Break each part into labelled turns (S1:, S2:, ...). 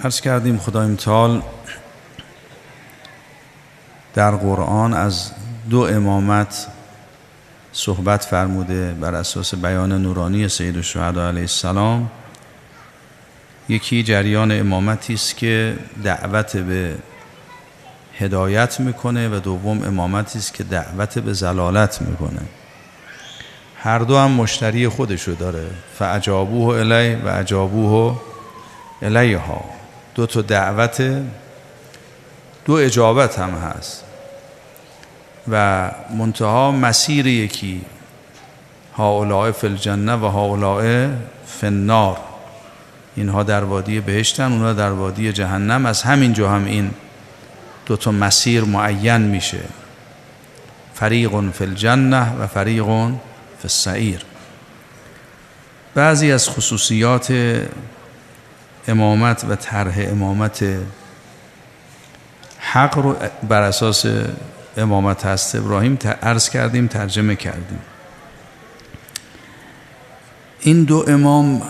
S1: عرض کردیم خدای متعال در قرآن از دو امامت صحبت فرموده بر اساس بیان نورانی سید الشهدا علیه السلام. یکی جریان امامتی است که دعوت به هدایت می‌کنه و دوم امامتی است که دعوت به زلالت می‌کنه. هر دو هم مشتری خودشو داره. فعجابوه الی و اجابوه الیها. دو تا دعوت دو اجابت هم هست. و منتها مسیر یکی هاولاء فی الجنه و هاولاء فی النار. اینها در وادی بهشتن اونها در وادی جهنم. از همین جا هم این دو تا مسیر معین میشه. فریق فی الجنه و فریق فی السعیر. بعضی از خصوصیات امامت و طرح امامت. حق رو بر اساس امامت هست. ابراهیم عرض کردیم ترجمه کردیم. این دو امام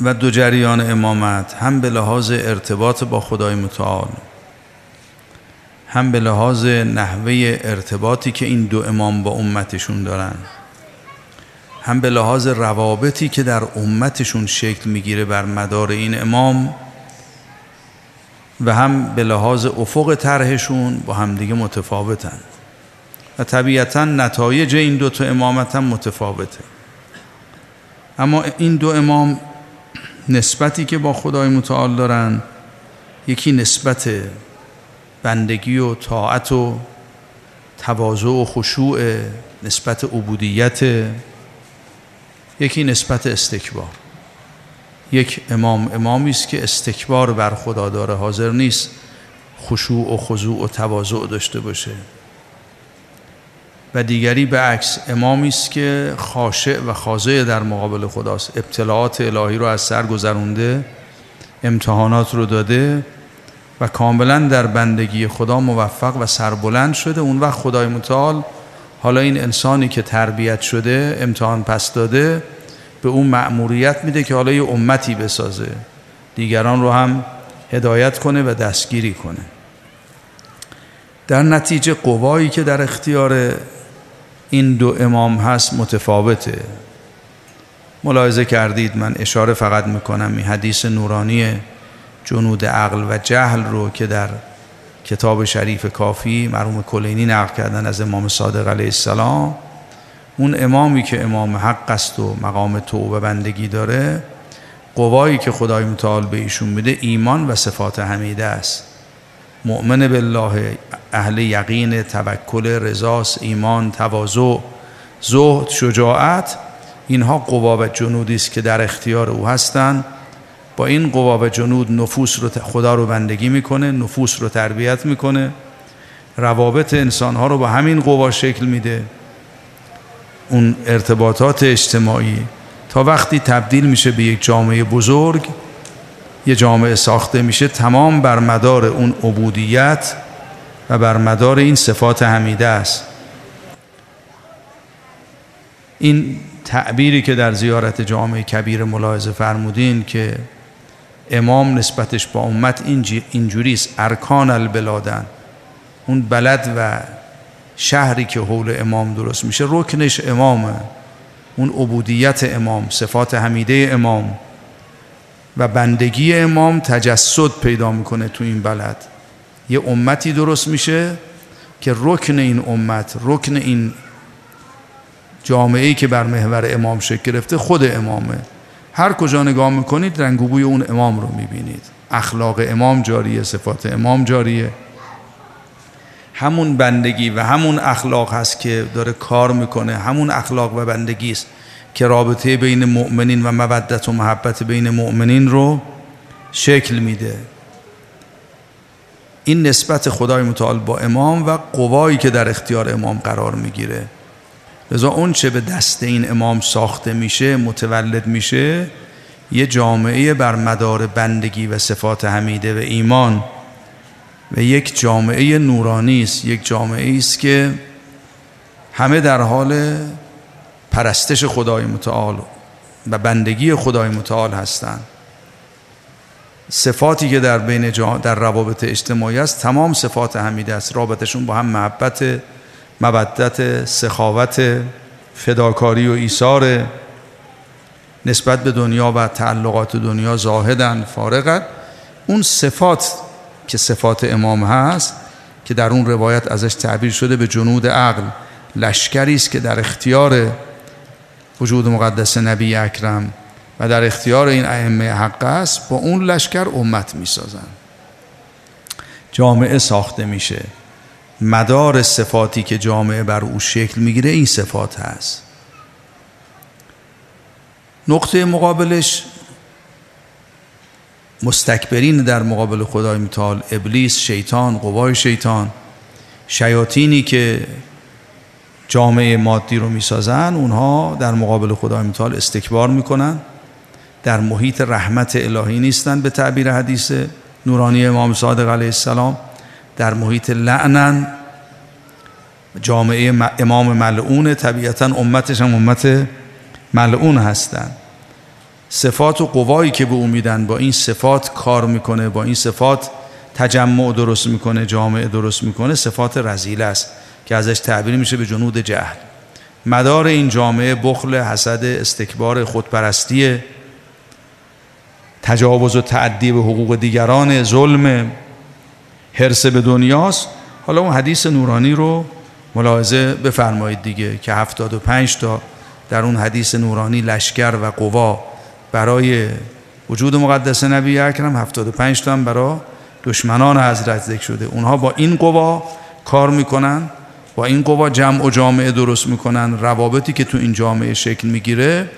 S1: و دو جریان امامت هم به لحاظ ارتباط با خدای متعال هم به لحاظ نحوه ارتباطی که این دو امام با امتشون دارن. هم به لحاظ روابطی که در امتشون شکل می‌گیره بر مدار این امام و هم به لحاظ افق طرحشون با همدیگه متفاوتن. و طبیعتا نتایج این دو تا امامت هم متفاوته. اما این دو امام نسبتی که با خدای متعال دارن یکی نسبت بندگی و طاعت و تواضع و خشوع نسبت عبودیت یکی نسبت استکبار. یک امام امامی است که استکبار بر خدا داره. حاضر نیست خشوع و خضوع و تواضع داشته باشه. و دیگری به عکس امامی است که خاشع و خاضع در مقابل خداست. ابتلاعات الهی رو از سر گذرونده امتحانات رو داده و کاملا در بندگی خدا موفق و سربلند شده. اون وقت خدای متعال حالا این انسانی که تربیت شده امتحان پس داده به اون مأموریت میده که حالا یه امتی بسازه. دیگران رو هم هدایت کنه و دستگیری کنه. در نتیجه قوایی که در اختیار این دو امام هست متفاوته. ملاحظه کردید من اشاره فقط می‌کنم این حدیث نورانی جنود عقل و جهل رو که در کتاب شریف کافی مرحوم کلینی نقل کردن از امام صادق علیه السلام اون امامی که امام حق است و مقام توبه بندگی داره قوایی که خدای متعال به ایشون میده ایمان و صفات حمیده است. مؤمن بالله اهل یقین توکل رضاس ایمان تواضع زهد شجاعت اینها قوا و جنودی است که در اختیار او هستند. با این قوا و جنود نفوس رو خدا رو بندگی می‌کنه نفوس رو تربیت می‌کنه. روابط انسانها رو با همین قوا شکل میده. اون ارتباطات اجتماعی. تا وقتی تبدیل میشه به یک جامعه بزرگ یه جامعه ساخته میشه تمام بر مدار اون عبودیت و بر مدار این صفات حمیده است. این تعبیری که در زیارت جامعه کبیر ملاحظه فرمودین که امام نسبتش با امت اینجوری است ارکان البلادن. اون بلد و شهری که حول امام درست میشه رکنش امامه. اون عبودیت امام صفات حمیده امام و بندگی امام تجسد پیدا می‌کنه تو این بلد. یه امتی درست میشه که رکن این امت رکن این جامعه که بر محور امام شکل گرفته خود امامه. هر کجا نگاه می‌کنید رنگ بوی اون امام رو می‌بینید. اخلاق امام جاریه صفات امام جاریه. همون بندگی و همون اخلاق هست که داره کار می‌کنه همون اخلاق و بندگی است که رابطه بین مؤمنین و مودت و محبت بین مؤمنین رو شکل میده. این نسبت خدای متعال با امام و قوایی که در اختیار امام قرار می‌گیره. لذا اون چه به دست این امام ساخته میشه متولد میشه یه جامعه بر مدار بندگی و صفات حمیده و ایمان. و یک جامعه نورانی است یک جامعه است که همه در حال پرستش خدای متعال و بندگی خدای متعال هستند. صفاتی که در بین در روابط اجتماعی است تمام صفات حمیده است. رابطشون با هم محبت مودت سخاوت فداکاری و ایثار نسبت به دنیا و تعلقات دنیا زاهدن فارغت اون صفات که صفات امام هست که در اون روایت ازش تعبیر شده به جنود عقل. لشکری است که در اختیار وجود مقدس نبی اکرم و در اختیار این ائمه حق است با اون لشکر امت می‌سازن. جامعه ساخته میشه. مدار صفاتی که جامعه بر او شکل می‌گیره این صفات هست. نقطه مقابلش مستکبرین در مقابل خدای متعال ابلیس شیطان قوای شیطان شیاطینی که جامعه مادی رو می‌سازن اونها در مقابل خدای متعال استکبار می‌کنن. در محیط رحمت الهی نیستن به تعبیر حدیث نورانی امام صادق علیه السلام. در محیط لعنن جامعه امام ملعون طبیعتا امتش هم امت ملعون هستند صفات و قوایی که به او میدن با این صفات کار می‌کنه با این صفات تجمع درست می‌کنه جامعه درست می‌کنه صفات رزیل است که ازش تعبیر میشه به جنود جهل. مدار این جامعه بخل حسد استکبار خودپرستی تجاوز و تعدی به حقوق دیگران ظلم حرس به دنیاست. حالا اون حدیث نورانی رو ملاحظه بفرمایید دیگه که 75 تا در اون حدیث نورانی لشکر و قوا برای وجود مقدس نبی اکرم 75 تا هم برای دشمنان حضرت ذکر شده. اونها با این قوا کار می‌کنن با این قوا جمع و جامعه درست می‌کنن. روابطی که تو این جامعه شکل می‌گیره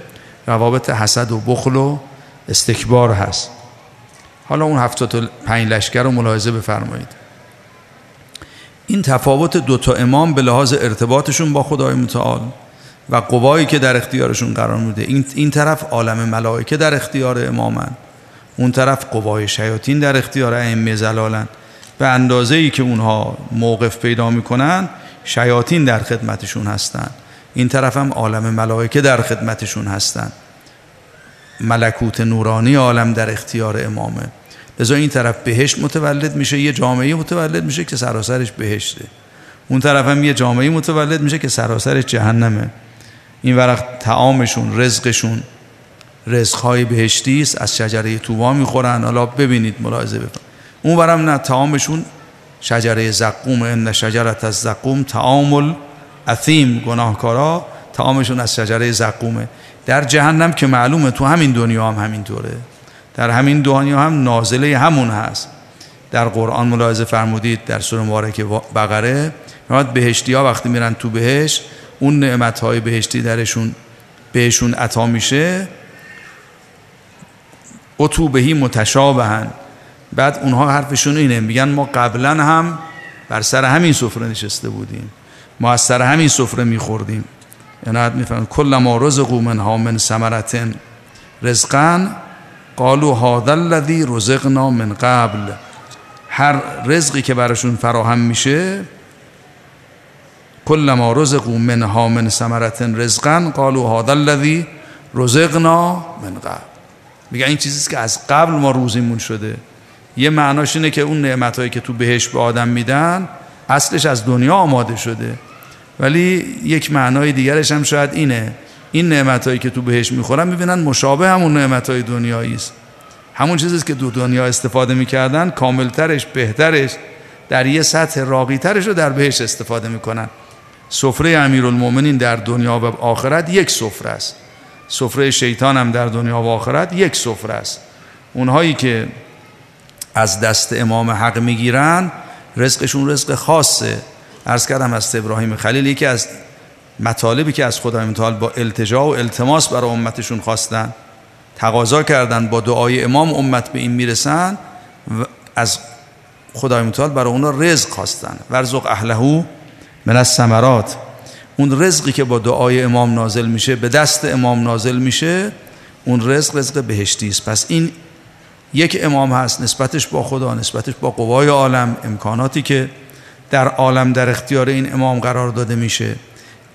S1: روابط حسد و بخل و استکبار هست. حالا اون 75 لشکر رو ملاحظه بفرمایید. این تفاوت دوتا امام به لحاظ ارتباطشون با خدای متعال و قوایی که در اختیارشون قرار میده. این, این طرف عالم ملائکه در اختیار امامن. اون طرف قوای شیاطین در اختیار ائمه زلالن. به اندازه ای که اونها موقف پیدا می‌کنن شیاطین در خدمتشون هستن. این طرف هم عالم ملائکه در خدمتشون هستن. ملکوت نورانی عالم در اختیار امامه. لذا این طرف بهشت متولد میشه یه جامعه متولد میشه که سراسرش بهشته. اون طرف هم یه جامعه متولد میشه که سراسرش جهنمه. این ورق تعامشون رزقشون رزقهای بهشتی است از شجره توبا می‌خورن. حالا ببینید ملاحظه بفرمایید اون ورم نه تعامشون شجره زقوم ان شجرت از زقوم تعامل اثیم گناهکارا. تعامشون از شجره زقومه. در جهنم که معلومه تو همین دنیا هم همینطوره. در همین دنیا هم نازله همون هست. در قرآن ملاحظه فرمودید در سوره مبارکه بقره. بهشتی ها وقتی میرن تو بهش اون نعمت های بهشتی درشون بهشون عطا میشه. بهی متشابهن. بعد اونها حرفشون اینه. میگن ما قبلا هم بر سر همین سفره نشسته بودیم. ما از سر همین سفره میخوردیم. یعنی می‌فهمن کل ما رزقو منها من ثمرتن. رزقن قالوا هذا الذي رزقنا من قبل. هر رزقی که براشون فراهم میشه کل ما رزقو منها من ثمرتن رزقن قالوا هذا الذي رزقنا من قبل. میگه این چیزیست که از قبل ما روزیمون شده. یه معناش اینه که اون نعمتهایی که تو بهش به آدم میدن اصلش از دنیا آماده شده. ولی یک معنای دیگرش هم شاید اینه. این نعمتهایی که تو بهش می‌خورن می‌بینن مشابه همون نعمتهای دنیایی است همون چیزیست که دو دنیا استفاده می‌کردن کاملترش بهترش در یه سطح راقیترش رو در بهش استفاده می‌کنن. سفره امیرالمومنین در دنیا و آخرت یک سفره است. سفره شیطان هم در دنیا و آخرت یک سفره است. اونهایی که از دست امام حق می‌گیرن رزقشون رزق خاصه. عرض کردم از ابراهیم خلیل یکی از مطالبی که از خدای متعال با التجا و التماس برای امتشون خواستن تقاضا کردن با دعای امام امت به این می‌رسن و از خدای متعال برای اونا رزق خواستن. ورزق اهلهو من از سمرات اون رزقی که با دعای امام نازل میشه به دست امام نازل میشه اون رزق رزق بهشتی است. پس این یک امام هست نسبتش با خدا نسبتش با قوای عالم امکاناتی که در عالم در اختیار این امام قرار داده میشه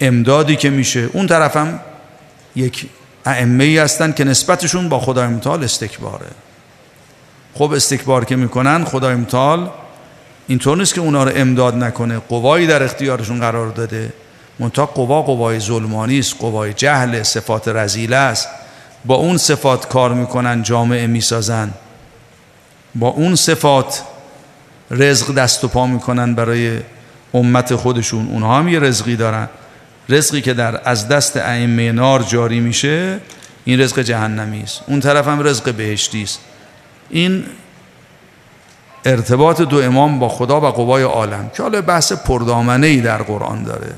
S1: امدادی که میشه. اون طرف هم یک ائمه ای هستن که نسبتشون با خدای متعال استکباره. خب استکبار که می‌کنن خدای متعال اینطور نیست که اونا رو امداد نکنه. قوایی در اختیارشون قرار داده. منتها قوا قوای ظلمانی است قوای جهل صفات رزیله است. با اون صفات کار می‌کنن جامعه می‌سازن. با اون صفات رزق دست و پا می‌کنن برای امت خودشون. اونها هم یه رزقی دارن. رزقی که در از دست ائمه نار جاری میشه این رزق جهنمی است. اون طرف هم رزق بهشتی است. این ارتباط دو امام با خدا و قوای عالم که حالا بحث پردامنه ای در قرآن داره.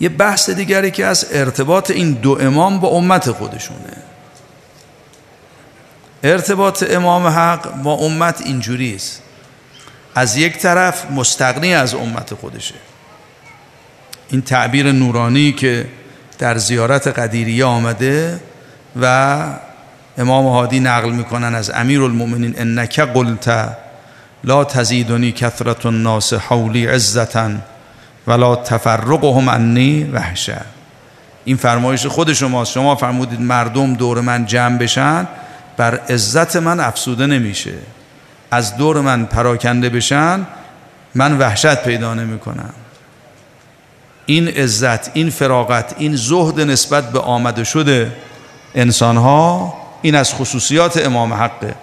S1: یه بحث دیگری که از ارتباط این دو امام با امت خودشونه. ارتباط امام حق با امت اینجوری است از یک طرف مستقنی از امت خودشه. این تعبیر نورانی که در زیارت قدیریه آمده و امام هادی نقل می‌کنن از امیر المؤمنین انک قلت لا تزیدنی کثرت الناس حولی عزتا ولا تفرقهم عنی وحشه این فرمایش خود شماست. شما فرمودید مردم دور من جمع بشن بر عزت من افسوده نمیشه. از دور من پراکنده بشن من وحشت پیدا نمی کنم این عزت این فراغت این زهد نسبت به آمده شده انسان ها این از خصوصیات امام حقه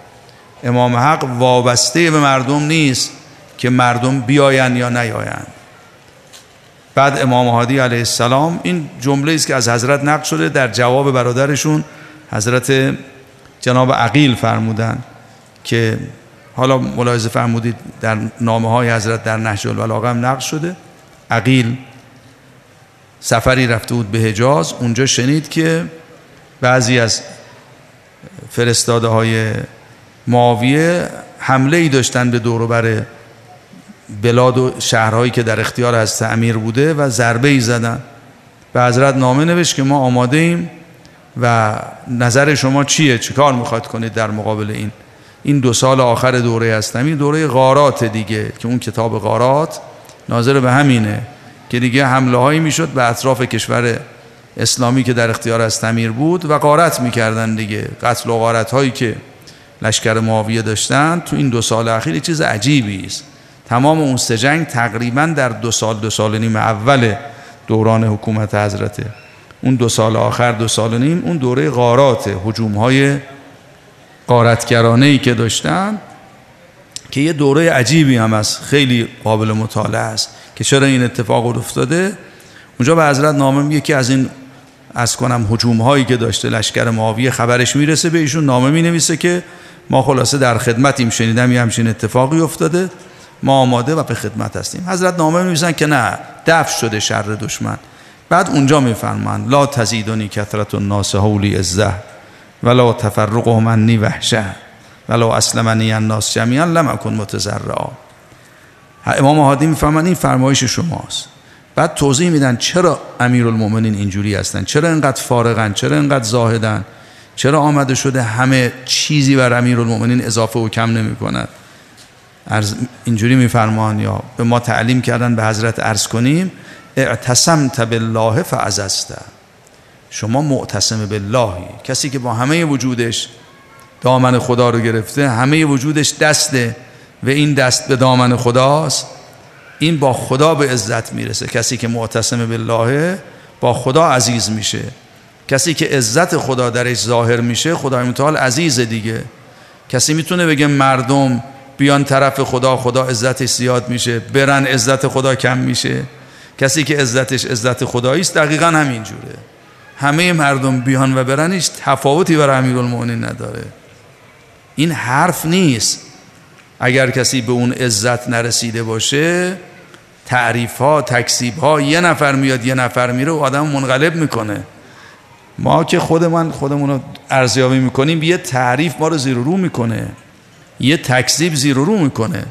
S1: امام حق وابسته به مردم نیست که مردم بیاین یا نیاین بعد امام هادی علیه السلام این جمله است که از حضرت نقل شده در جواب برادرشون حضرت جناب عقیل فرمودن که حالا ملاحظه فرمودید در نامه های حضرت در نهج البلاغه هم نقل شده. عقیل سفری رفته بود به حجاز اونجا شنید که بعضی از فرستاده های معاویه حمله ای داشتن به بر بلاد و شهرهایی که در اختیار از تعمیر بوده و ضربه ای زدن. به حضرت نامه نوشت که ما آماده ایم و نظر شما چیه؟ چه کار می‌خواد کنید در مقابل این؟ این دو سال آخر دوره هستمی دوره غارات دیگه که اون کتاب غارات ناظر به همینه که دیگه حمله هایی می‌شد به اطراف کشور اسلامی که در اختیار از تمیر بود و غارت می‌کردن دیگه. قتل و غارت هایی که لشکر معاویه داشتن تو این دو سال اخیر چیز عجیبی است. تمام اون سه جنگ تقریبا در دو سال دو سال نیم اول دوران حکومت حضرته اون دو سال آخر دو سال نیم اون دوره غارات هجوم های قارتگرانه ای که داشتن که یه دوره عجیبی هم است خیلی قابل مطالعه است که چرا این اتفاق افتاده؟ اونجا به حضرت نامه میگه که از این از کنم حجوم هایی که داشته لشکر معاویه خبرش می‌رسه به ایشون. نامه می نویسه که ما خلاصه در خدمتیم. شنیدم یه همچین اتفاقی افتاده؟ ما آماده و به خدمت هستیم. حضرت نامه می‌نویسن که نه دفع شده شر دشمن. بعد اونجا میفرمان لا تزیدنی کثرت الناس حولی عزه ولا تفرق منی وحشه ولا اسلمنی الناس جمیعا لم اکن متزرعا امام هادی میفرمان این فرمایش شماست. بعد توضیح میدن چرا امیرالمومنین اینجوری هستن چرا اینقدر فارغن چرا اینقدر زاهدن چرا آمده شده همه چیزی بر امیرالمومنین اضافه و کم نمی کند اینجوری میفرمان یا به ما تعلیم کردن به حضرت عرض کنیم اعتصمت بالله فعزسته شما معتصم باللهی. کسی که با همه وجودش دامن خدا رو گرفته همه وجودش دسته و این دست به دامن خداست. این با خدا به عزت می‌رسه. کسی که معتصم بالله با خدا عزیز میشه. کسی که عزت خدا درش ظاهر میشه خدای متعال عزیز دیگه. کسی می‌تونه بگه مردم بیان طرف خدا خدا عزتش زیاد میشه برن عزت خدا کم میشه. کسی که عزتش عزت خدایی است دقیقا همینجوره همه مردم بیان و برن هیچ تفاوتی برای امیرالمومنین نداره. این حرف نیست. اگر کسی به اون عزت نرسیده باشه تعریف ها تکسیب ها یه نفر میاد یه نفر میره و آدم منقلب می‌کنه. ما که خودمان خودمون رو ارزیابی می‌کنیم یه تعریف ما رو زیر رو می‌کنه. یه تکذیب زیر رو می‌کنه.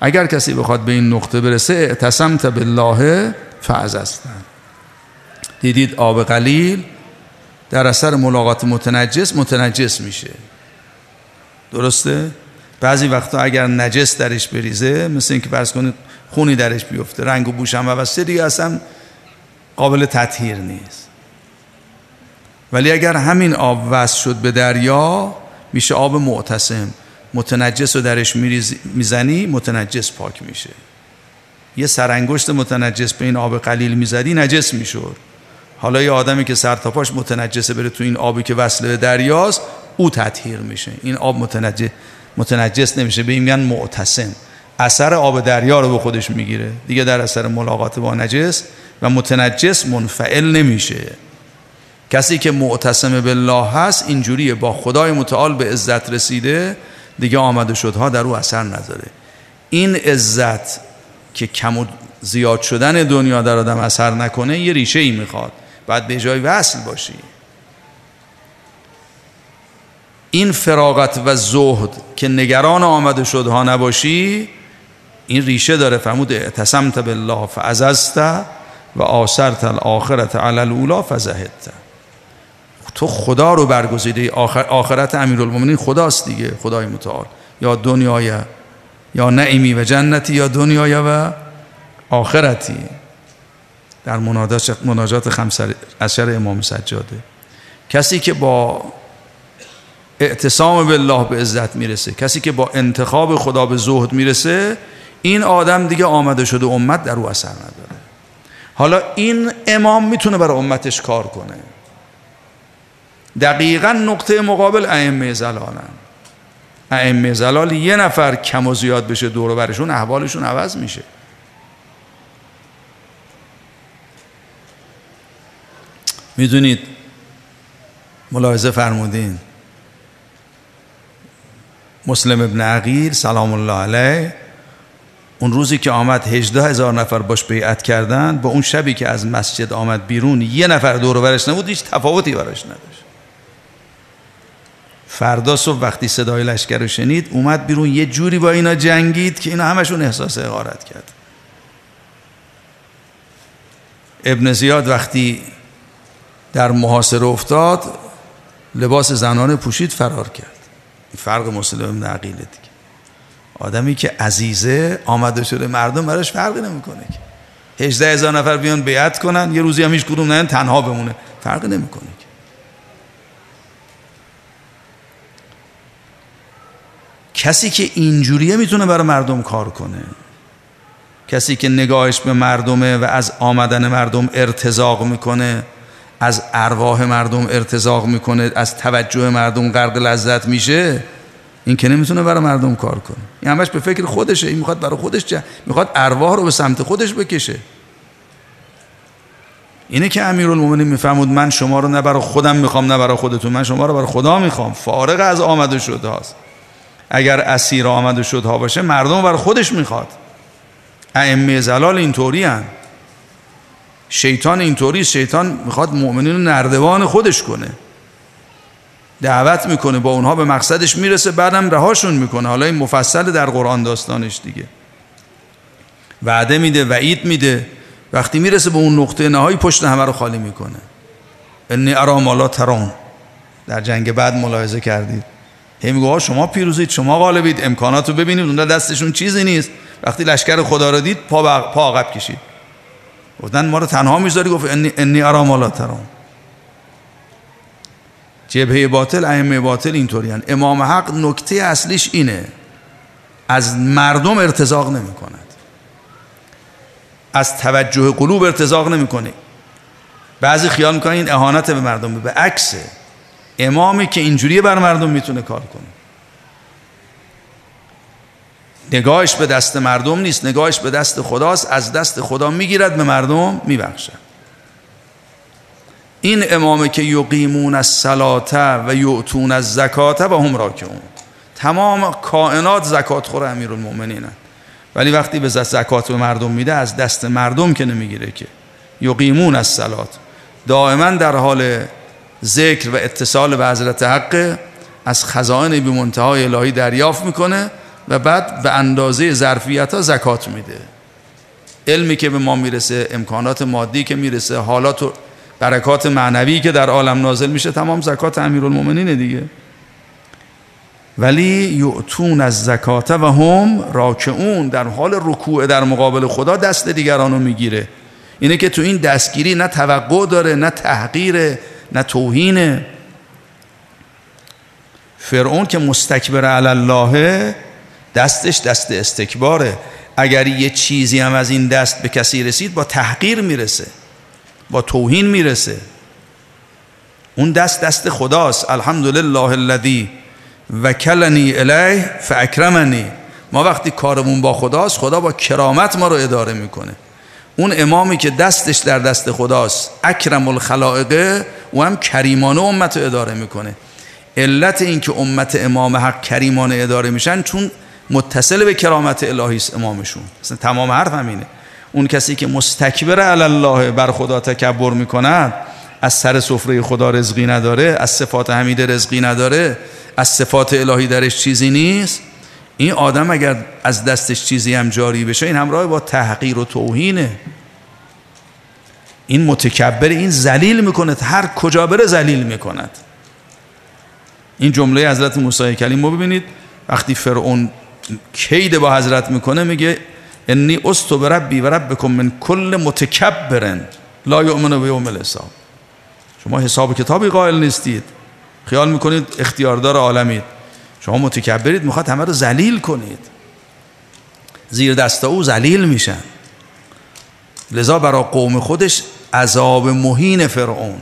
S1: اگر کسی بخواد به این نقطه برسه اعتصمت بالله فعزستن دیدید آب قلیل در اثر ملاقات متنجس متنجس میشه. درسته؟ بعضی وقتا اگر نجس درش بریزه مثل اینکه فرض کنید خونی درش بیفته رنگ و بوشم و وسته دیگه اصلا قابل تطهیر نیست. ولی اگر همین آب وصل شد به دریا میشه آب معتصم. متنجس رو درش می‌زنی متنجس پاک میشه. یه سرانگشت متنجس به این آب قلیل می‌زدی نجس می‌شد. حالا یه آدمی که سر تا پاش متنجسه بره تو این آبی که وصل به دریاست او تطهیر میشه. این آب متنجس متنجس نمیشه به این میگن معتصم. اثر آب دریا رو به خودش می‌گیره. دیگه در اثر ملاقات با نجس و متنجس منفعل نمیشه. کسی که معتصم بالله هست اینجوریه. با خدای متعال به عزت رسیده دیگه آمده شدها در او اثر نداره این عزت که کم و زیاد شدن دنیا در آدم اثر نکنه یه ریشه ای می‌خواد. باید به جای وصل باشی. این فراغت و زهد که نگران آمده شدها نباشی این ریشه داره فرمود اعتصمت بالله فعززت و آثرت الاخرت علی الاولا فزهدت. تو خدا رو برگزیده آخر آخرت امیرالمومنین خداست دیگه خدای متعال. یا دنیای یا نعیمی و جنتی یا دنیای و آخرتی. در مناجات خمس اشر امام سجاده. کسی که با اعتصام بالله به عزت می‌رسه. کسی که با انتخاب خدا به زهد می‌رسه این آدم دیگه آمده شده امت در او اثر نداره. حالا این امام می‌تونه برای امتش کار کنه. دقیقا نقطه مقابل ائمه زلالن. ائمه زلال یه نفر کم و زیاد بشه دور برشون احوالشون عوض میشه. می‌دونید ملاحظه فرمودین. مسلم ابن عقیل سلام الله علیه. اون روزی که آمد هجده هزار نفر باش بیعت کردن با اون شبی که از مسجد آمد بیرون یه نفر دور برش نبود هیچ تفاوتی براش نداشت. فردا صبح وقتی صدای لشکر رو شنید اومد بیرون یه جوری با اینا جنگید که اینا همشون احساس اغارت کرد. ابن زیاد وقتی در محاصره افتاد لباس زنانه پوشید فرار کرد. فرق مسلم نقیله دیگه. آدمی که عزیزه آمده شده مردم براش فرقی نمی‌کنه که. 18 هزار نفر بیان بیعت کنن یه روزی هم هیچ کدوم نه تنها بمونه. فرقی نمی‌کنه که. کسی که اینجوریه می‌تونه برای مردم کار کنه. کسی که نگاهش به مردمه و از آمدن مردم ارتزاق می‌کنه. از ارواح مردم ارتزاق می‌کنه از توجه مردم غرق لذت میشه این که نمی‌تونه برای مردم کار کنه این همش به فکر خودشه این می‌خواد برای خودش جا. می‌خواد ارواح رو به سمت خودش بکشه اینه که امیرالمومنین میفهمود من شما رو نه برای خودم می‌خوام نه برای خودتون من شما رو برای خدا می‌خوام فارغ از آمده شد هاست اگر اسیر آمده شد ها باشه مردم برای خودش می‌خواد ائمه زلال اینطوری. شیطان اینطوری شیطان می‌خواد مؤمنین رو نردوان خودش کنه. دعوت می‌کنه با اونها به مقصدش می‌رسه بعدم رهاشون می‌کنه. حالا این مفصل در قرآن داستانش دیگه. وعده میده وعید میده. وقتی می‌رسه به اون نقطه نهایی پشت همه رو خالی می‌کنه. انی ارام ترون. در جنگ بعد ملاحظه کردید. هی میگه شما پیروزید شما غالبید. امکانات رو ببینید اونها دستشون چیزی نیست. وقتی لشکر خدا رو دید پا, پا عقب کشید. گفتن ما رو تنها می‌ذاری؟ گفت انی, ارام ترون. جبهه باطل ائمه باطل اینطوری امام حق نکته اصلیش اینه. از مردم ارتزاق نمی کند از توجه قلوب ارتزاق نمی‌کنه. بعضی خیال می‌کنن این اهانت به مردم به عکسه. امامی که اینجوری بر مردم می‌تونه کار کنه. نگاهش به دست مردم نیست نگاهش به دست خداست از دست خدا می‌گیرد به مردم میبخشد این امامه که یقیمون از سلاته و یعتون از زکاته و هم راکعون. تمام کائنات زکات خور امیر ولی وقتی به زکات به مردم میده از دست مردم که نمی‌گیره که. یقیمون از سلات دائما در حال ذکر و اتصال به حضرت حق از خزائن بی منتهای الهی دریافت می‌کنه. و بعد به اندازه ظرفیت ها زکات میده. علمی که به ما می‌رسه امکانات مادی که می‌رسه حالات برکات معنوی که در عالم نازل میشه تمام زکات امیرالمومنینه دیگه. ولی یعتون از زکات و هم راکعون در حال رکوع در مقابل خدا دست دیگران رو می‌گیره. اینه که تو این دستگیری نه توقع داره نه تحقیر نه توهینه. فرعون که مستکبر علی دستش دست استکباره. اگر یه چیزی هم از این دست به کسی رسید با تحقیر می‌رسه با توهین می‌رسه. اون دست دست خداست. الحمدلله الذی وکلنی الیه فاکرمنی. ما وقتی کارمون با خداست خدا با کرامت ما رو اداره می‌کنه. اون امامی که دستش در دست خداست اکرم الخلائقه و هم کریمانه امت رو اداره می‌کنه. علت این که امت امام حق کریمانه اداره میشن چون متصل به کرامت الهی است امامشون. اصلا تمام حرف همینه. اون کسی که مستکبر علی الله بر خدا تکبر می‌کند از سر سفره خدا رزقی نداره از صفات حمیده رزقی نداره از صفات الهی درش چیزی نیست. این آدم اگر از دستش چیزی هم جاری بشه این همراه با تحقیر و توهینه. این متکبر این زلیل می‌کنه هر کجا بره زلیل می‌کند. این جمله حضرت موسی کلیم رو ببینید وقتی فرعون کید با حضرت می‌کنه میگه انی استو بربی و ربکم من کل متکبرن لا یؤمن به یوم الحساب. شما حساب کتابی قائل نیستید. خیال می‌کنید اختیاردار عالمید. شما متکبرید می‌خواد همه رو ذلیل کنید. زیر دست او ذلیل میشن لذا برای قوم خودش عذاب مهین فرعون.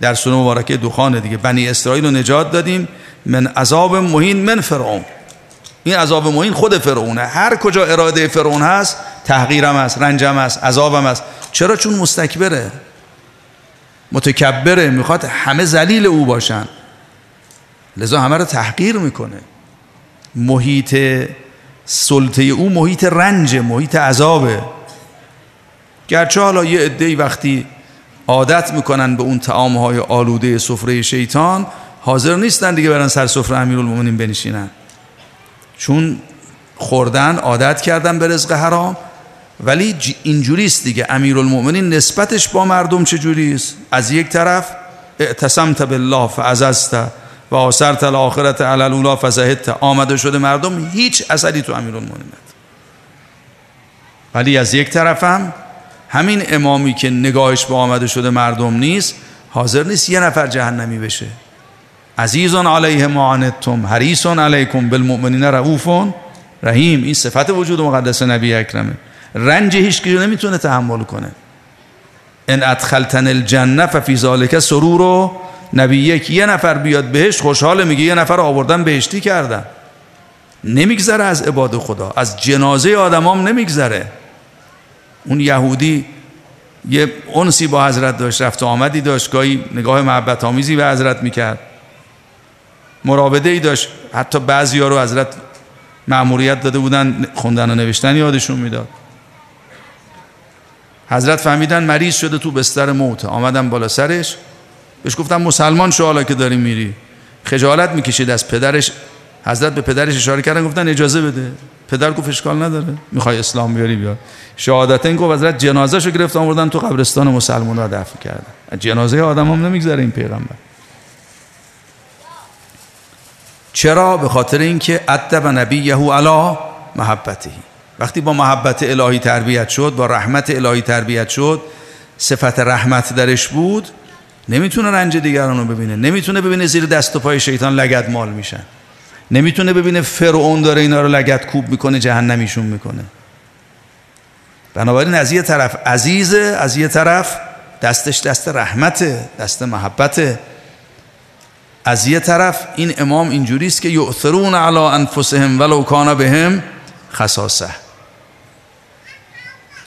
S1: در سنو مبارکه دخان دیگه بنی اسرائیل رو نجات دادیم. من عذاب مهین من فرعون. این عذاب مهین خود فرعونه. هر کجا اراده فرعون هست تحقیرم است رنجم است عذابم است چرا؟ چون مستکبره. متکبره. می‌خواد همه ذلیل او باشن. لذا همه رو تحقیر می‌کنه. محیط سلطه او محیط رنج محیط عذابه. گرچه حالا یه عده وقتی عادت می‌کنن به اون های آلوده سفره شیطان حاضر نیستن دیگه برن سر سفره امیرالمومنین بنشینن. چون خوردن عادت کردن به رزق حرام ولی اینجوریست دیگه. امیرالمومنین نسبتش با مردم چجوریست از یک طرف اعتصمت بالله فعززت و آثرت الاخرت علی الاولا فزهدت. آمده شده مردم هیچ اثری تو امیرالمومنین ولی از یک طرفم همین امامی که نگاهش به آمده شده مردم نیست حاضر نیست یه نفر جهنمی بشه. عزیزون علیه معانتم حریصون علیکم بالمؤمنین رعوفون رحیم این صفت وجود مقدس نبی اکرمه رنج هیچ کی نمی‌تونه تحمل کنه. ان ادخلتن الجنه ففی ذالک سرور. و نبی یک یه نفر بیاد بهش خوشحال میگه یه نفر آوردن بهشتی کردن. نمیگذره از عباد خدا از جنازه آدمام نمیگذره. اون یهودی یه انسی با حضرت داشت رفت آمدی داشت گاهی نگاه محبت آمیزی به حضرت می‌کرد. مراوده ای داشت. حتی بعضی ها رو حضرت معموریت داده بودن خوندن و نوشتن یادشون می‌داد. حضرت فهمیدن مریض شده تو بستر موت. آمدن بالا سرش. بهش گفتم مسلمان شو حالا که داری میری. خجالت می‌کشید از پدرش. حضرت به پدرش اشاره کردن گفتن اجازه بده. پدر گفت اشکال نداره. می‌خوای اسلام بیاری بیا. شهادت این گفت حضرت جنازه شو گرفت آوردن تو قبرستان مسلمان را دفن کردن. جنازه آدم هم نمیگذره این پیغمبر. چرا؟ به خاطر اینکه ادب نبیه علی محبته. وقتی با محبت الهی تربیت شد با رحمت الهی تربیت شد صفت رحمت درش بود نمی‌تونه رنج دیگران رو ببینه. نمی‌تونه ببینه زیر دست و پای شیطان لگد مال میشن. نمی‌تونه ببینه فرعون داره اینا رو لگد کوب می‌کنه جهنمیشون می‌کنه. بنابراین از یه طرف عزیزه از یه طرف دستش دست رحمته دست محبته. از یه طرف این امام اینجوری است که یؤثرون علی انفسهم ولو کان بهم خصاصه.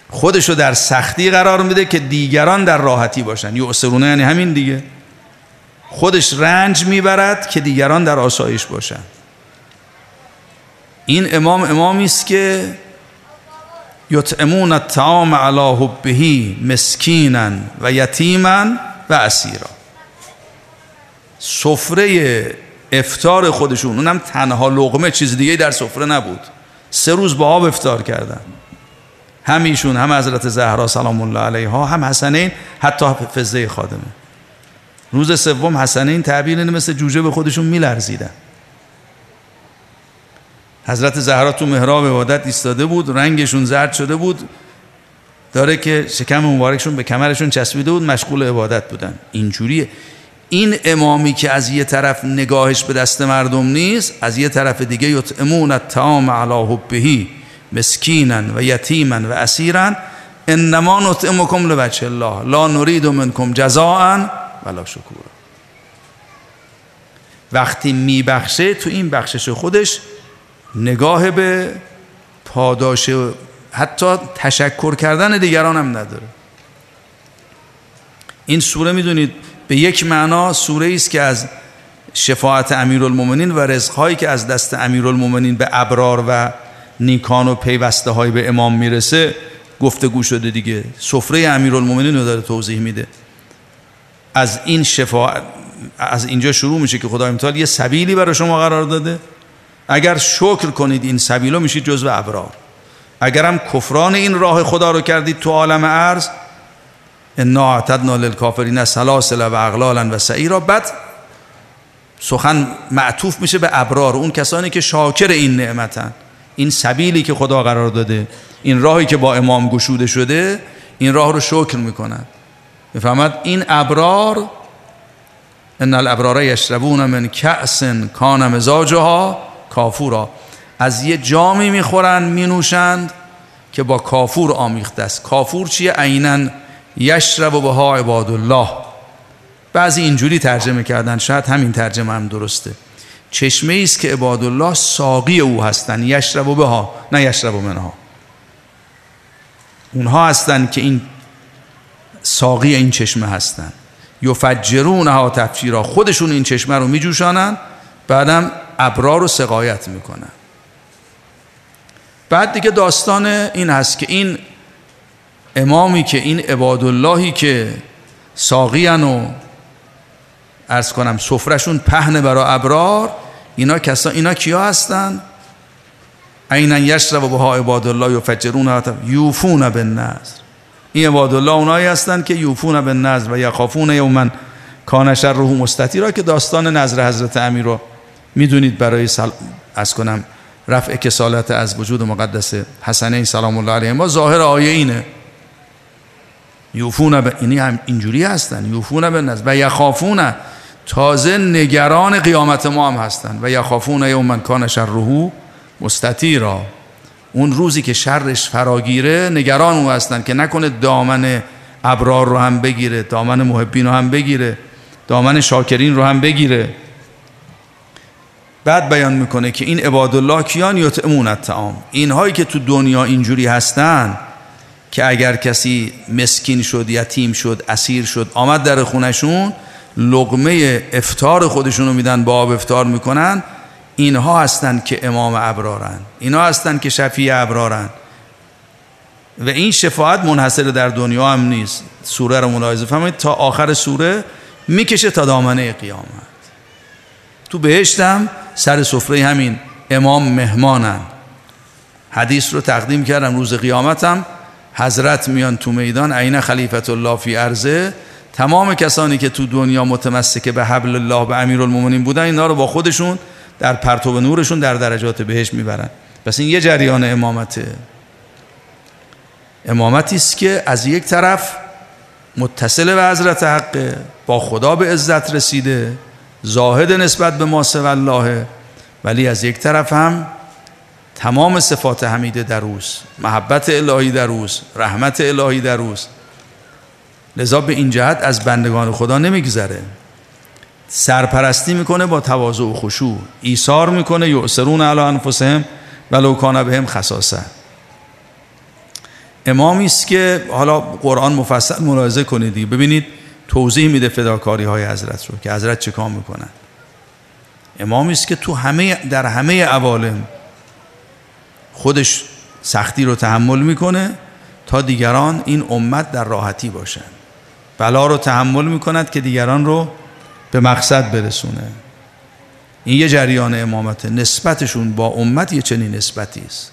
S1: خودشو در سختی قرار میده که دیگران در راحتی باشن. یؤثرون یعنی همین دیگه. خودش رنج می‌برد که دیگران در آسایش باشن. این امام امامی است که یطعمون الطعام علی حبه مسکینا و یتیما و اسیرا. سفره افتار خودشون اونم تنها لغمه چیز دیگه در سفره نبود. سه روز با آب افتار کردن. هم ایشون هم حضرت زهرا سلام الله علیها هم حسنین حتی فزه خادمه. روز سوم حسنین تعبیر مثل جوجه به خودشون میلرزیدن. حضرت زهرا تو محراب عبادت ایستاده بود رنگشون زرد شده بود. داره که شکم مبارکشون به کمرشون چسبیده بود مشغول عبادت بودن. اینجوریه. این امامی که از یه طرف نگاهش به دست مردم نیست از یه طرف دیگه یطعمون الطعام علی حبه مسکینا و یتیما و اسیرا انما نطعمکم لوجه الله لا نرید منکم جزاء ولا شکورا. وقتی میبخشه تو این بخشش خودش نگاه به پاداش حتی تشکر کردن دیگران هم نداره. این سوره می‌دونید به یک معنا سوره است که از شفاعت امیرالمومنین و رزقهایی که از دست امیرالمومنین به ابرار و نیکان و پیوسته های به امام می‌رسه گفتگو شده دیگه. سفره امیرالمومنین رو داره توضیح میده. از این شفاعت از اینجا شروع میشه که خدای متعال یه سبیلی برای شما قرار داده. اگر شکر کنید این سبیلا میشید جزو ابرار. اگرم کفران این راه خدا رو کردید تو عالم ارز انا اعتدنا للکافرین سلاسل و اغلالا و سعیرا بعد سخن معطوف میشه به ابرار اون کسانی که شاکر این نعمتن. این سبیلی که خدا قرار داده این راهی که با امام گشوده شده این راه رو شکر می‌کنن. بفهمد این ابرار ان الابرار یشربون من کأس کان مزاجها کافورا. از یه جامی می‌خورن مینوشند که با کافور آمیخته است. کافور چیه؟ عینا یشرب و بها عباد الله بعضی اینجوری ترجمه کردن شاید همین ترجمه هم درسته. چشمه است که عباد الله ساقی او هستن. یشرب و بها نه یشرب و منها. اونها هستن که این ساقی این چشمه هستن. یفجرون ها تفجیرا. خودشون این چشمه رو میجوشانن بعدم ابرار رو سقایت می‌کنن. بعد دیگه داستان این هست که این امامی که این عباداللهی که ساقیان و ارز کنم سفرشون پهن برای ابرار اینا کسا اینا کیا هستن؟ عینا یشرب و بها عبادالله یفجرون یوفون نظر این عبادالله اونایی هستن که یوفون به نظر و یخافون یومن کانشر روح مستطیرا که داستان نظر حضرت امیر رو می‌دونید برای سل... از کنم رفع کسالت از وجود مقدس حسنین سلام الله علیه ما ظاهر آیه اینه. یوفون به اینی هم اینجوری هستن. یوفون به نظر و یخافون تازه نگران قیامت ما هم هستن. و یخافون یومن کان شرهو مستطیرا. اون روزی که شرش فراگیره نگران او هستن که نکنه دامن ابرار رو هم بگیره دامن محبین رو هم بگیره دامن شاکرین رو هم بگیره. بعد بیان می‌کنه که این عبادالله کیان یطعمون الطعام؟ اینهایی که تو دنیا اینجوری هستن که اگر کسی مسکین شد یتیم شد اسیر شد آمد در خونشون لغمه افتار خودشونو میدن با آب افتار می‌کنن اینها هستند که امام ابرارن اینها هستند که شفیع ابرارن. و این شفاعت منحصر در دنیا هم نیست. سوره رو ملاحظه فهمید تا آخر سوره می‌کشه تا دامنه قیامت. تو بهشتم سر سفره همین امام مهمانن. حدیث رو تقدیم کردم روز قیامتم. حضرت میان تو میدان عین خلیفت الله فی ارزه تمام کسانی که تو دنیا متمسک به حبل الله به امیرالمومنین بودن اینا رو با خودشون در پرتو نورشون در درجات بهش می‌برن. پس این یه جریان امامته. امامتی است که از یک طرف متصل به حضرت حق با خدا به عزت رسیده زاهد نسبت به ما الله ولی از یک طرف هم تمام صفات حمیده در اوست محبت الهی در اوست رحمت الهی در اوست لذا به این جهت از بندگان خدا نمیگذره. سرپرستی می‌کنه با تواضع و خشوع. ایثار می‌کنه یؤثرون علی انفسهم ولو کان بهم خصاصه. امامی است که حالا قرآن مفصل ملاحظه کنید ببینید توضیح میده فداکاری های حضرت رو که حضرت چه کام می‌کنن. امامی است که تو همه در همه عوالم خودش سختی رو تحمل می‌کنه تا دیگران این امت در راحتی باشن. بلا رو تحمل می‌کند که دیگران رو به مقصد برسونه. این یه جریان امامته. نسبتشون با امت یه چنین نسبتی است.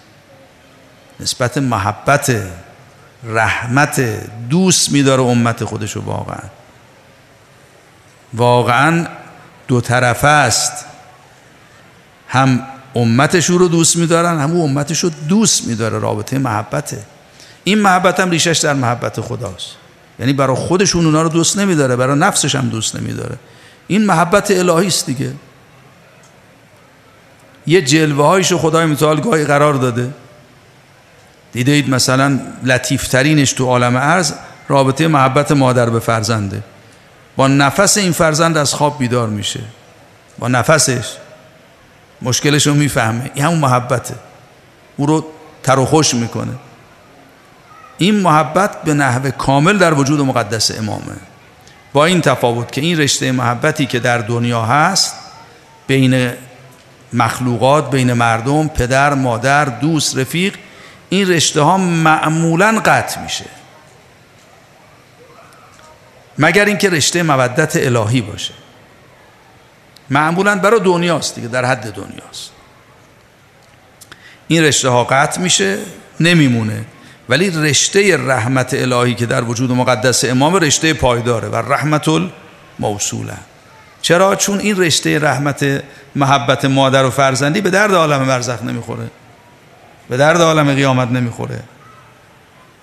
S1: نسبت محبت رحمت دوست میداره امت خودشو واقعا. واقعا دو طرفه است. هم امتش رو دوست میدارن هم او امتش رو دوست میداره رابطه محبته. این محبت هم ریشش در محبت خداست. یعنی برای خودشون اونا رو دوست نمیداره برای نفسش هم دوست نمیداره. این محبت الهی است دیگه. یه جلوه هایشو خدای متعال گاهی قرار داده. دیدید مثلا لطیفترینش تو عالم عرض رابطه محبت مادر به فرزنده. با نفس این فرزند از خواب بیدار میشه. با نفسش. مشکلش رو می‌فهمه. این همون محبته. او رو تر و خوش می‌کنه. این محبت به نحو کامل در وجود مقدس امامه. با این تفاوت که این رشته محبتی که در دنیا هست بین مخلوقات بین مردم پدر مادر دوست رفیق این رشته ها معمولا قطع میشه. مگر اینکه رشته مودت الهی باشه. معمولا برای دنیاست دیگه در حد دنیاست. این رشته ها قطع میشه نمیمونه. ولی رشته رحمت الهی که در وجود مقدس امام رشته پایداره و رحمت الموصوله چرا؟ چون این رشته رحمت محبت مادر و فرزندی به درد عالم برزخ نمی‌خوره. به درد عالم قیامت نمی‌خوره.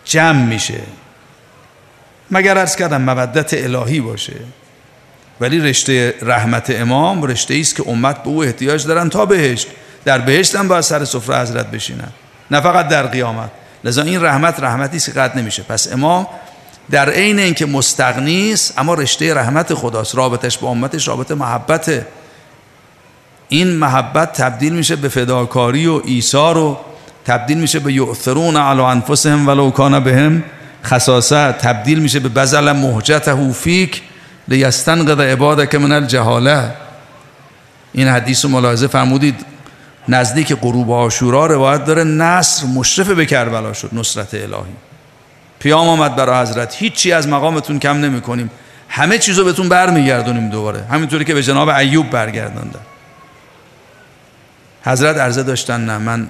S1: جمع میشه. مگر ارز کردم مودت الهی باشه. ولی رشته رحمت امام رشته است که امت به او احتیاج دارن تا بهشت. در بهشت هم باید سر سفره حضرت بشینن. نه فقط در قیامت. لذا این رحمت رحمتی است که قطع نمیشه. پس امام در عین اینکه مستغنی است اما رشته رحمت خداست. رابطش با امتش رابطه محبت. این محبت تبدیل میشه به فداکاری و ایثار و تبدیل میشه به یؤثرون علی انفسهم ولو کان بهم خصاصه. تبدیل میشه به بزل محجته فیک. لیستنقذ عبادک من الجهاله. این حدیث رو ملاحظه فرمودید. نزدیک غروب آشورا روایت داره نصر مشرف به کربلا شد نصرت الهی. پیام آمد برای حضرت هیچی از مقامتون کم نمی کنیم همه چیزو بهتون برمیگردونیم دوباره. همینطوری که به جناب ایوب برگردوندن حضرت عرضه داشتن نه من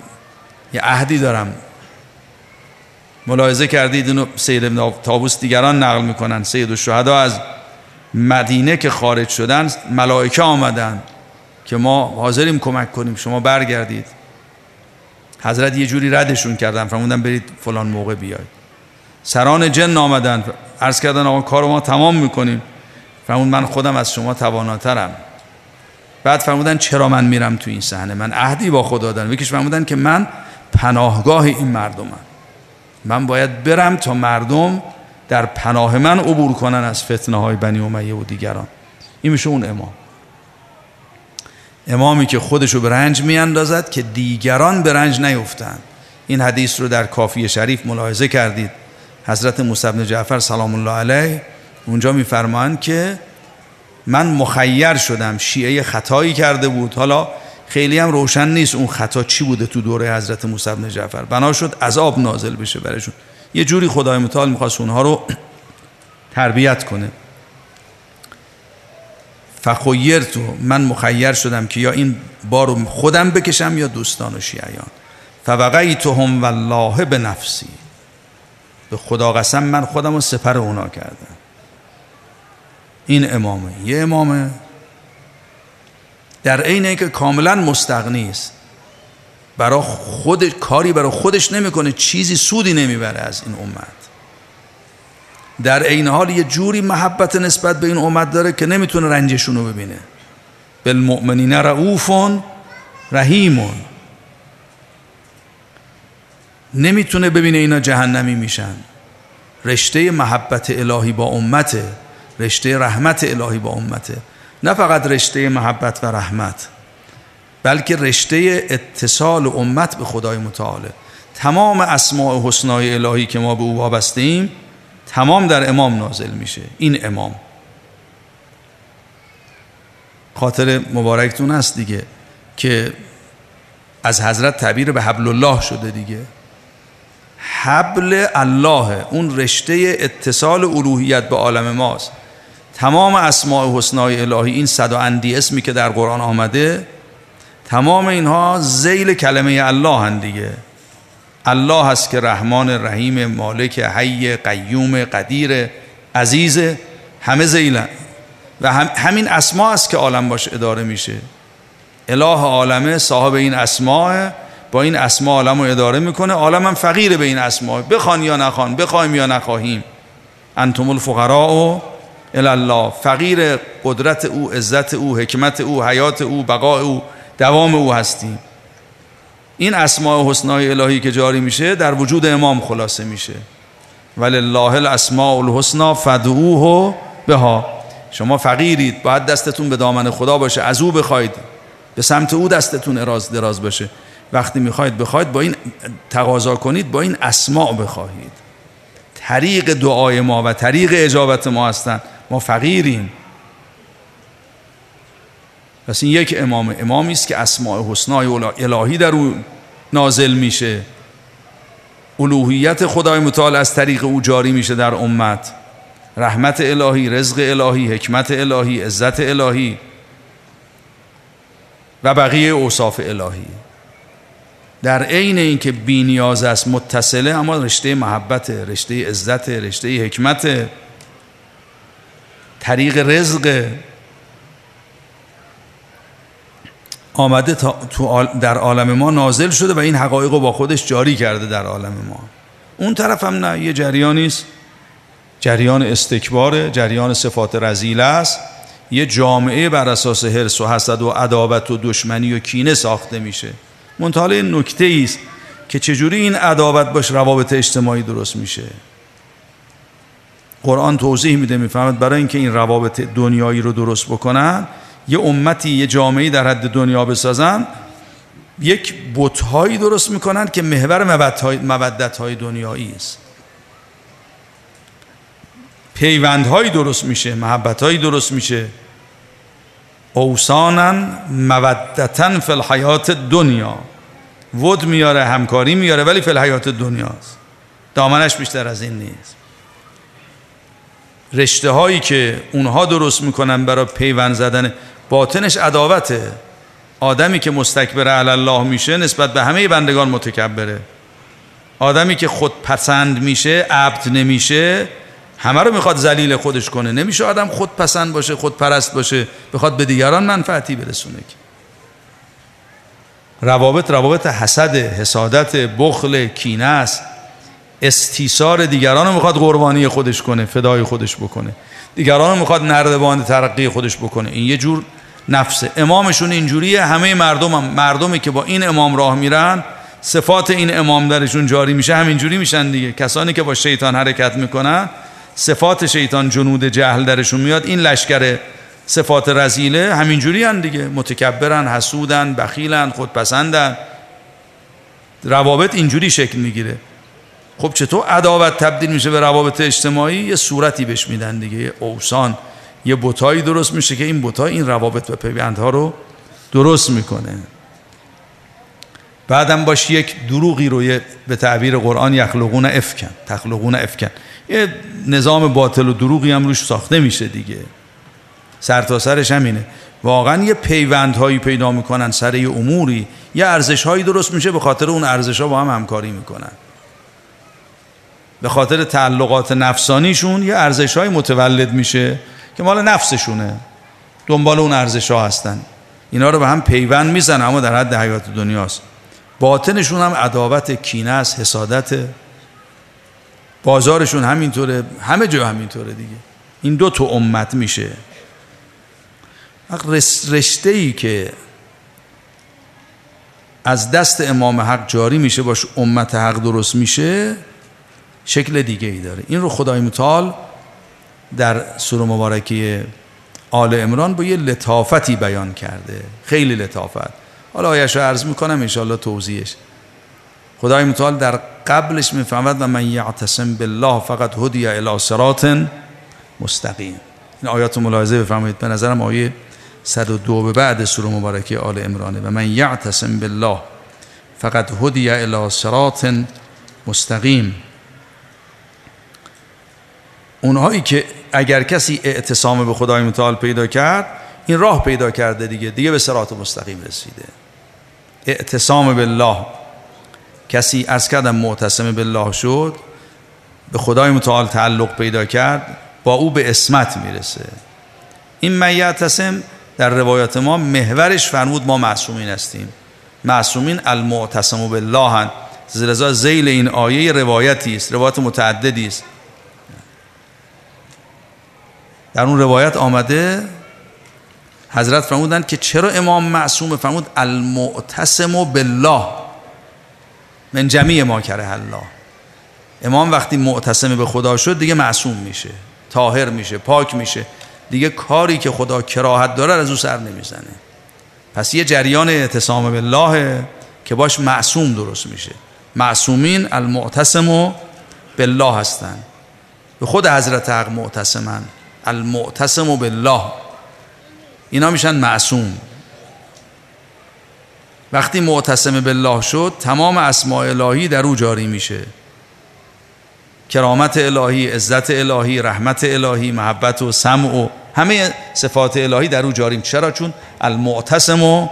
S1: یه عهدی دارم. ملاحظه کردید اینو سید ابن تابوس دیگران نقل می‌کنن. سید الشهدا از مدینه که خارج شدن ملائکه آمدن که ما حاضریم کمک کنیم شما برگردید. حضرت یه جوری ردشون کردن فرمودن برید فلان موقع بیاید. سران جن آمدن عرض کردن آقا کار ما تمام می‌کنیم. فرمود من خودم از شما تواناترم. بعد فرمودن چرا من میرم تو این صحنه؟ من عهدی با خدا دارم. یکیش فرمودن که من پناهگاه این مردمم. من باید برم تا مردم در پناه من عبور کنن از فتنه های بنی امیه و دیگران. این میشه اون امام. امامی که خودشو به رنج میاندازد که دیگران به رنج نیفتند این حدیث رو در کافی شریف ملاحظه کردید. حضرت موسی بن جعفر سلام الله علیه اونجا میفرمایند که من مخیر شدم شیعه خطایی کرده بود. حالا خیلی هم روشن نیست اون خطا چی بوده تو دوره حضرت موسی بن جعفر. بنا شد عذاب نازل بشه برشون یه جوری خدای متعال می‌خواست اونها رو تربیت کنه. فخیر تو من مخیر شدم که یا این بارو خودم بکشم یا دوستان و شیعیان. فوقعیتهم هم والله به نفسی به خدا قسم من خودم رو سپر اونا کردم. این امامه. یه امامه در عین که کاملا مستغنی است. برای خود کاری برای خودش نمی‌کنه چیزی سودی نمی‌بره از این امت. در عین حال یه جوری محبت نسبت به این امت داره که نمی‌تونه رنجشون رو ببینه. بالمؤمنین رعوفون رحیمون. نمی‌تونه ببینه اینا جهنمی میشن. رشته محبت الهی با امته رشته رحمت الهی با امته. نه فقط رشته محبت و رحمت. بلکه رشته اتصال امت به خدای متعاله تمام اسماع حسنای الهی که ما به او وابسته تمام در امام نازل میشه. این امام. خاطر مبارکتون است دیگه که از حضرت تعبیر به حبل الله شده دیگه. حبل الله اون رشته اتصال الوهیت به عالم ماست. تمام اسماع حسنای الهی این صد و اندی اسمی که در قرآن آمده تمام اینها زیل کلمه الله هن دیگه. الله هست که رحمان رحیم مالک حی قیوم قدیر عزیز همه زیلن و همین اسما است که عالم باش اداره میشه. اله عالمه صاحب این اسماء با این اسما عالم رو اداره می‌کنه. عالم هم فقیر به این اسما. بخوان یا نخوان بخوایم یا نخواهیم. انتم الفقراء الله. فقیر قدرت او عزت او حکمت او حیات او بقاء او. دوام او هستیم. این اسماء حسنای الهی که جاری میشه در وجود امام خلاصه میشه. ولله الاسماء الحسنا فدعوه بها. شما فقیرید باید دستتون به دامن خدا باشه از او بخواید. به سمت او دستتون اراز دراز باشه. وقتی می‌خواید بخواید با این تقاضا کنید با این اسماء بخواهید. طریق دعای ما و طریق اجابت ما هستن. ما فقیریم. پس این یک امام امامی است که اسماء حسنای الهی در او نازل میشه. الوهیت خدای متعال از طریق او جاری میشه در امت. رحمت الهی رزق الهی حکمت الهی عزت الهی و بقیه اوصاف الهی. در عین اینکه بینیاز است متصله اما رشته محبت رشته عزت رشته حکمت طریق رزق آمده تو در عالم ما نازل شده و این حقایق رو با خودش جاری کرده در عالم ما. اون طرف هم نه یه جریانی است جریان استکبار جریان صفات رزیله است. یه جامعه بر اساس حرس و حسد و عداوت و دشمنی و کینه ساخته میشه. منتها نکته است که چجوری این عداوت باش روابط اجتماعی درست میشه. قرآن توضیح میده می‌فهمد برای اینکه این روابط دنیایی رو درست بکنن یه امتی یه جامعه در حد دنیا بسازن یک بتهایی درست می‌کنن که محور مودت های دنیایی است. پیوندهایی درست میشه محبتهایی درست میشه. اوسانا مودتا فی الحیات دنیا. ود میاره همکاری میاره ولی فی الحیات دنیاست دامنش بیشتر از این نیست. رشته هایی که اونها درست می‌کنن برای پیوند زدن باطنش عداوته. آدمی که مستکبر علی الله میشه نسبت به همه بندگان متکبره. آدمی که خود پسند میشه عبد نمیشه همه رو می‌خواد ذلیل خودش کنه. نمیشه آدم خود پسند باشه خود پرست باشه بخواد به دیگران منفعتی برسونه. روابط روابط حسد حسادت بخل کینه است استیصار دیگران رو می‌خواد قربانی خودش کنه فدای خودش بکنه. دیگران رو می‌خواد نردبان ترقی خودش بکنه. این یه جور نفسه. امامشون اینجوریه. همه مردم هم مردمی که با این امام راه میرن صفات این امام درشون جاری میشه. همینجوری میشن دیگه. کسانی که با شیطان حرکت می‌کنن صفات شیطان جنود جهل درشون میاد. این لشکر صفات رزیله همینجوری هن دیگه. متکبرن حسودن بخیلن خودپسندن. روابط اینجوری شکل می‌گیره. خب چطور عداوت تبدیل میشه به روابط اجتماعی؟ یه صورتی بهش میدن دیگه. اوسان. یه بوتایی درست میشه که این بوتا این روابط و پیوندها رو درست می‌کنه. بعدم باش یک دروغی رو به تعبیر قرآن یخلقون افکن تخلقون افکن. یه نظام باطل و دروغی هم روش ساخته میشه دیگه. سرتاسرش همینه. واقعا یه پیوندهایی پیدا می‌کنن سر یه اموری یه ارزشهایی درست میشه به خاطر اون ارزش ها با هم همکاری می‌کنن. به خاطر تعلقات نفسانیشون یه ارزش های متولد میشه. که مال نفسشونه. دنبال اون ارزش ها هستن. اینا رو به هم پیوند میزن اما در حد حیات دنیاست. باطنشون هم عداوت کینه است حسادت. بازارشون همینطوره همه جا همینطوره دیگه. این دو تو امت میشه. رشته ای که از دست امام حق جاری میشه باش امت حق درست میشه شکل دیگه ای داره. این رو خدای متعال در سوره مبارکه آل امران با یه لطافتی بیان کرده. خیلی لطافت. حالا آیش رو عرض می‌کنم انشاءالله توضیحش. خدای متعال در قبلش می‌فهمد و من یعتصم بالله فقط هدی الى صراط مستقیم. این آیات ملاحظه بفرمایید. به نظرم آیه 102 به بعد سوره مبارکه آل عمرانه. و من یعتصم بالله فقط هدی الى صراط مستقیم. اونهایی که اگر کسی اعتصام به خدای متعال پیدا کرد این راه پیدا کرده دیگه دیگه به صراط مستقیم رسیده. اعتصام بالله کسی از کردم معتصم بالله شد به خدای متعال تعلق پیدا کرد با او به اسمت می‌رسه. این میعتصم در روایات ما محورش فرمود ما معصومین هستیم. معصومین المعتصم بالله هن. زیل این آیه روایتی است روایت متعددی است. در اون روایت آمده حضرت فرمودند که چرا امام معصوم فرمود؟ المعتصم بالله. من جمیع ما کره الله. امام وقتی معتصم به خدا شد دیگه معصوم میشه طاهر میشه پاک میشه. دیگه کاری که خدا کراهت داره از او سر نمی‌زنه. پس یه جریان اعتصام بالله که باش معصوم درست میشه. معصومین المعتصم بالله هستن. به خود حضرت حق معتصمن. المعتصم بالله. اینا میشن معصوم. وقتی معتصم بالله شد تمام اسماء الهی در او جاری میشه. کرامت الهی عزت الهی رحمت الهی محبت و سمع و همه صفات الهی در او جاری چرا؟ چون المعتصم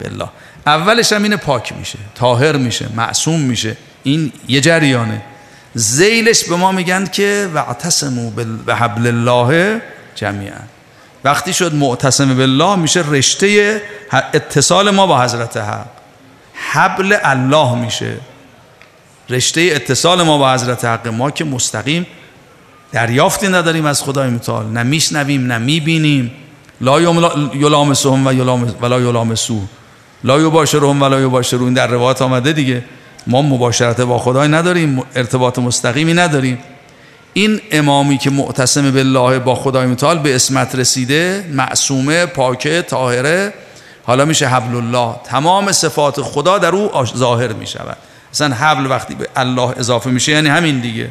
S1: بالله. اولش هم اینه پاک میشه طاهر میشه معصوم میشه. این یه جریانه. زیلش به ما میگن که واعتصموا به حبل الله جمیعا. وقتی شد معتصم بالله میشه رشته اتصال ما با حضرت حق. حبل الله میشه. رشته اتصال ما با حضرت حق. ما که مستقیم دریافتی نداریم از خدای متعال. نه میشنویم نه می‌بینیم. لا یلامسهم و ولا یلامسو لا یباشرهم ولا یباشرون. در روایت آمده دیگه. ما مباشرت با خدای نداریم ارتباط مستقیمی نداریم. این امامی که معتصم بالله با خدای متعال به اسمت رسیده معصومه پاکه طاهره حالا میشه حبل الله تمام صفات خدا در او ظاهر می‌شود. مثلا حبل وقتی به الله اضافه میشه یعنی همین دیگه.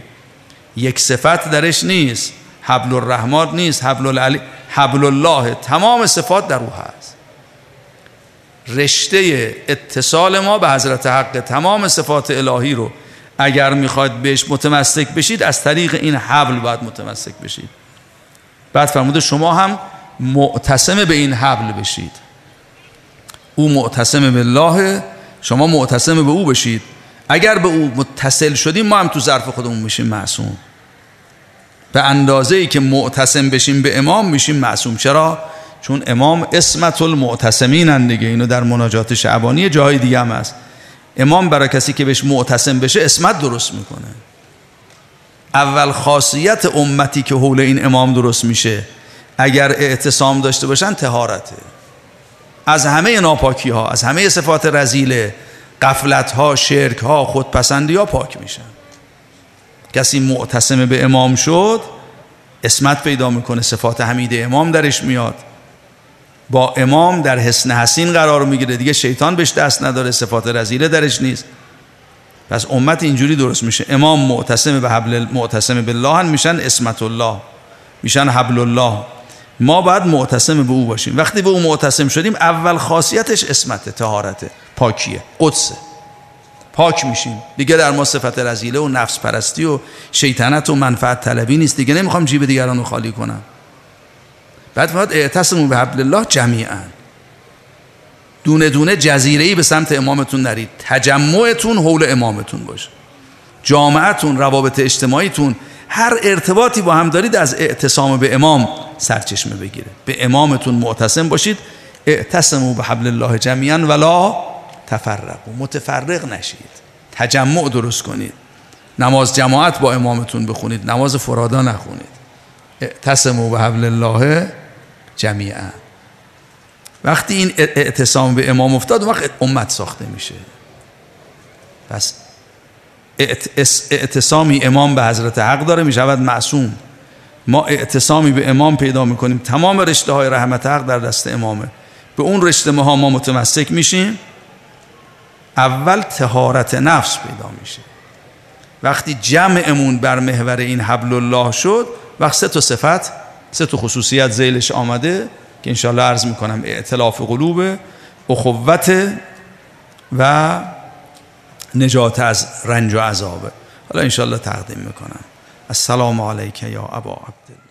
S1: یک صفت درش نیست. حبل الرحمن نیست. حبل العلی حبل الله تمام صفات در او هست. رشته اتصال ما به حضرت حق تمام صفات الهی رو اگر می‌خواید بهش متمسک بشید از طریق این حبل باید متمسک بشید. بعد فرموده شما هم معتصم به این حبل بشید. او معتصم به الله شما معتصم به او بشید. اگر به او متصل شدیم ما هم تو ظرف خودمون میشیم معصوم. به اندازه ای که معتصم بشیم به امام میشیم معصوم. چرا؟ چون امام اسمت المعتصمین دیگه اینو در مناجات شعبانی جای دیگه هم هست. امام برای کسی که بهش معتصم بشه اسمت درست می‌کنه. اول خاصیت امتی که حول این امام درست میشه اگر اعتصام داشته باشن تهارته. از همه ناپاکی ها از همه صفات رزیله قفلت ها شرک ها خودپسندی ها پاک میشن. کسی معتصم به امام شد اسمت پیدا می‌کنه صفات حمید امام درش میاد. با امام در حسن حسین قرار می‌گیره. دیگه شیطان بهش دست نداره صفات رزیله درش نیست. پس امت اینجوری درست میشه. امام معتصم به حبل معتصم بالله میشن اسمت الله میشن حبل الله ما باید معتصم به او باشیم. وقتی به او معتصم شدیم اول خاصیتش اسمت تهارته پاکیه قدسه. پاک میشیم. دیگه در ما صفت رزیله و نفس پرستی و شیطنت و منفعت طلبی نیست. دیگه نمی‌خوام جیب دیگران رو خالی کنم. بعد اعتصمون به حبل الله جمیعا. دونه دونه جزیره به سمت امامتون نرید. تجمعتون حول امامتون باشه. جامعتون روابط اجتماعیتون هر ارتباطی با هم دارید از اعتصام به امام سرچشمه بگیره. به امامتون معتصم باشید. اعتصموا به حبل الله جمیعا ولا تفرقوا. متفرق نشید. تجمع درست کنید. نماز جماعت با امامتون بخونید. نماز فرادا نخونید. اعتصموا به حبل الله جمیعا. وقتی این اعتصام به امام افتاد وقت امت ساخته میشه. پس اعتصامی امام به حضرت حق داره می‌شود معصوم. ما اعتصامی به امام پیدا می‌کنیم. تمام رشته های رحمت حق در دست امامه. به اون رشته ما ما متمسک میشیم. اول تهارت نفس پیدا میشه. وقتی جمعمون بر محور این حبل الله شد وقت سه تا صفت سه تا خصوصیت زیلش آمده که انشاءالله عرض می‌کنم اعتلاف قلوب اخوت و نجات از رنج و عذابه حالا انشاءالله تقدیم می‌کنم. السلام علیک یا ابا عبدالله.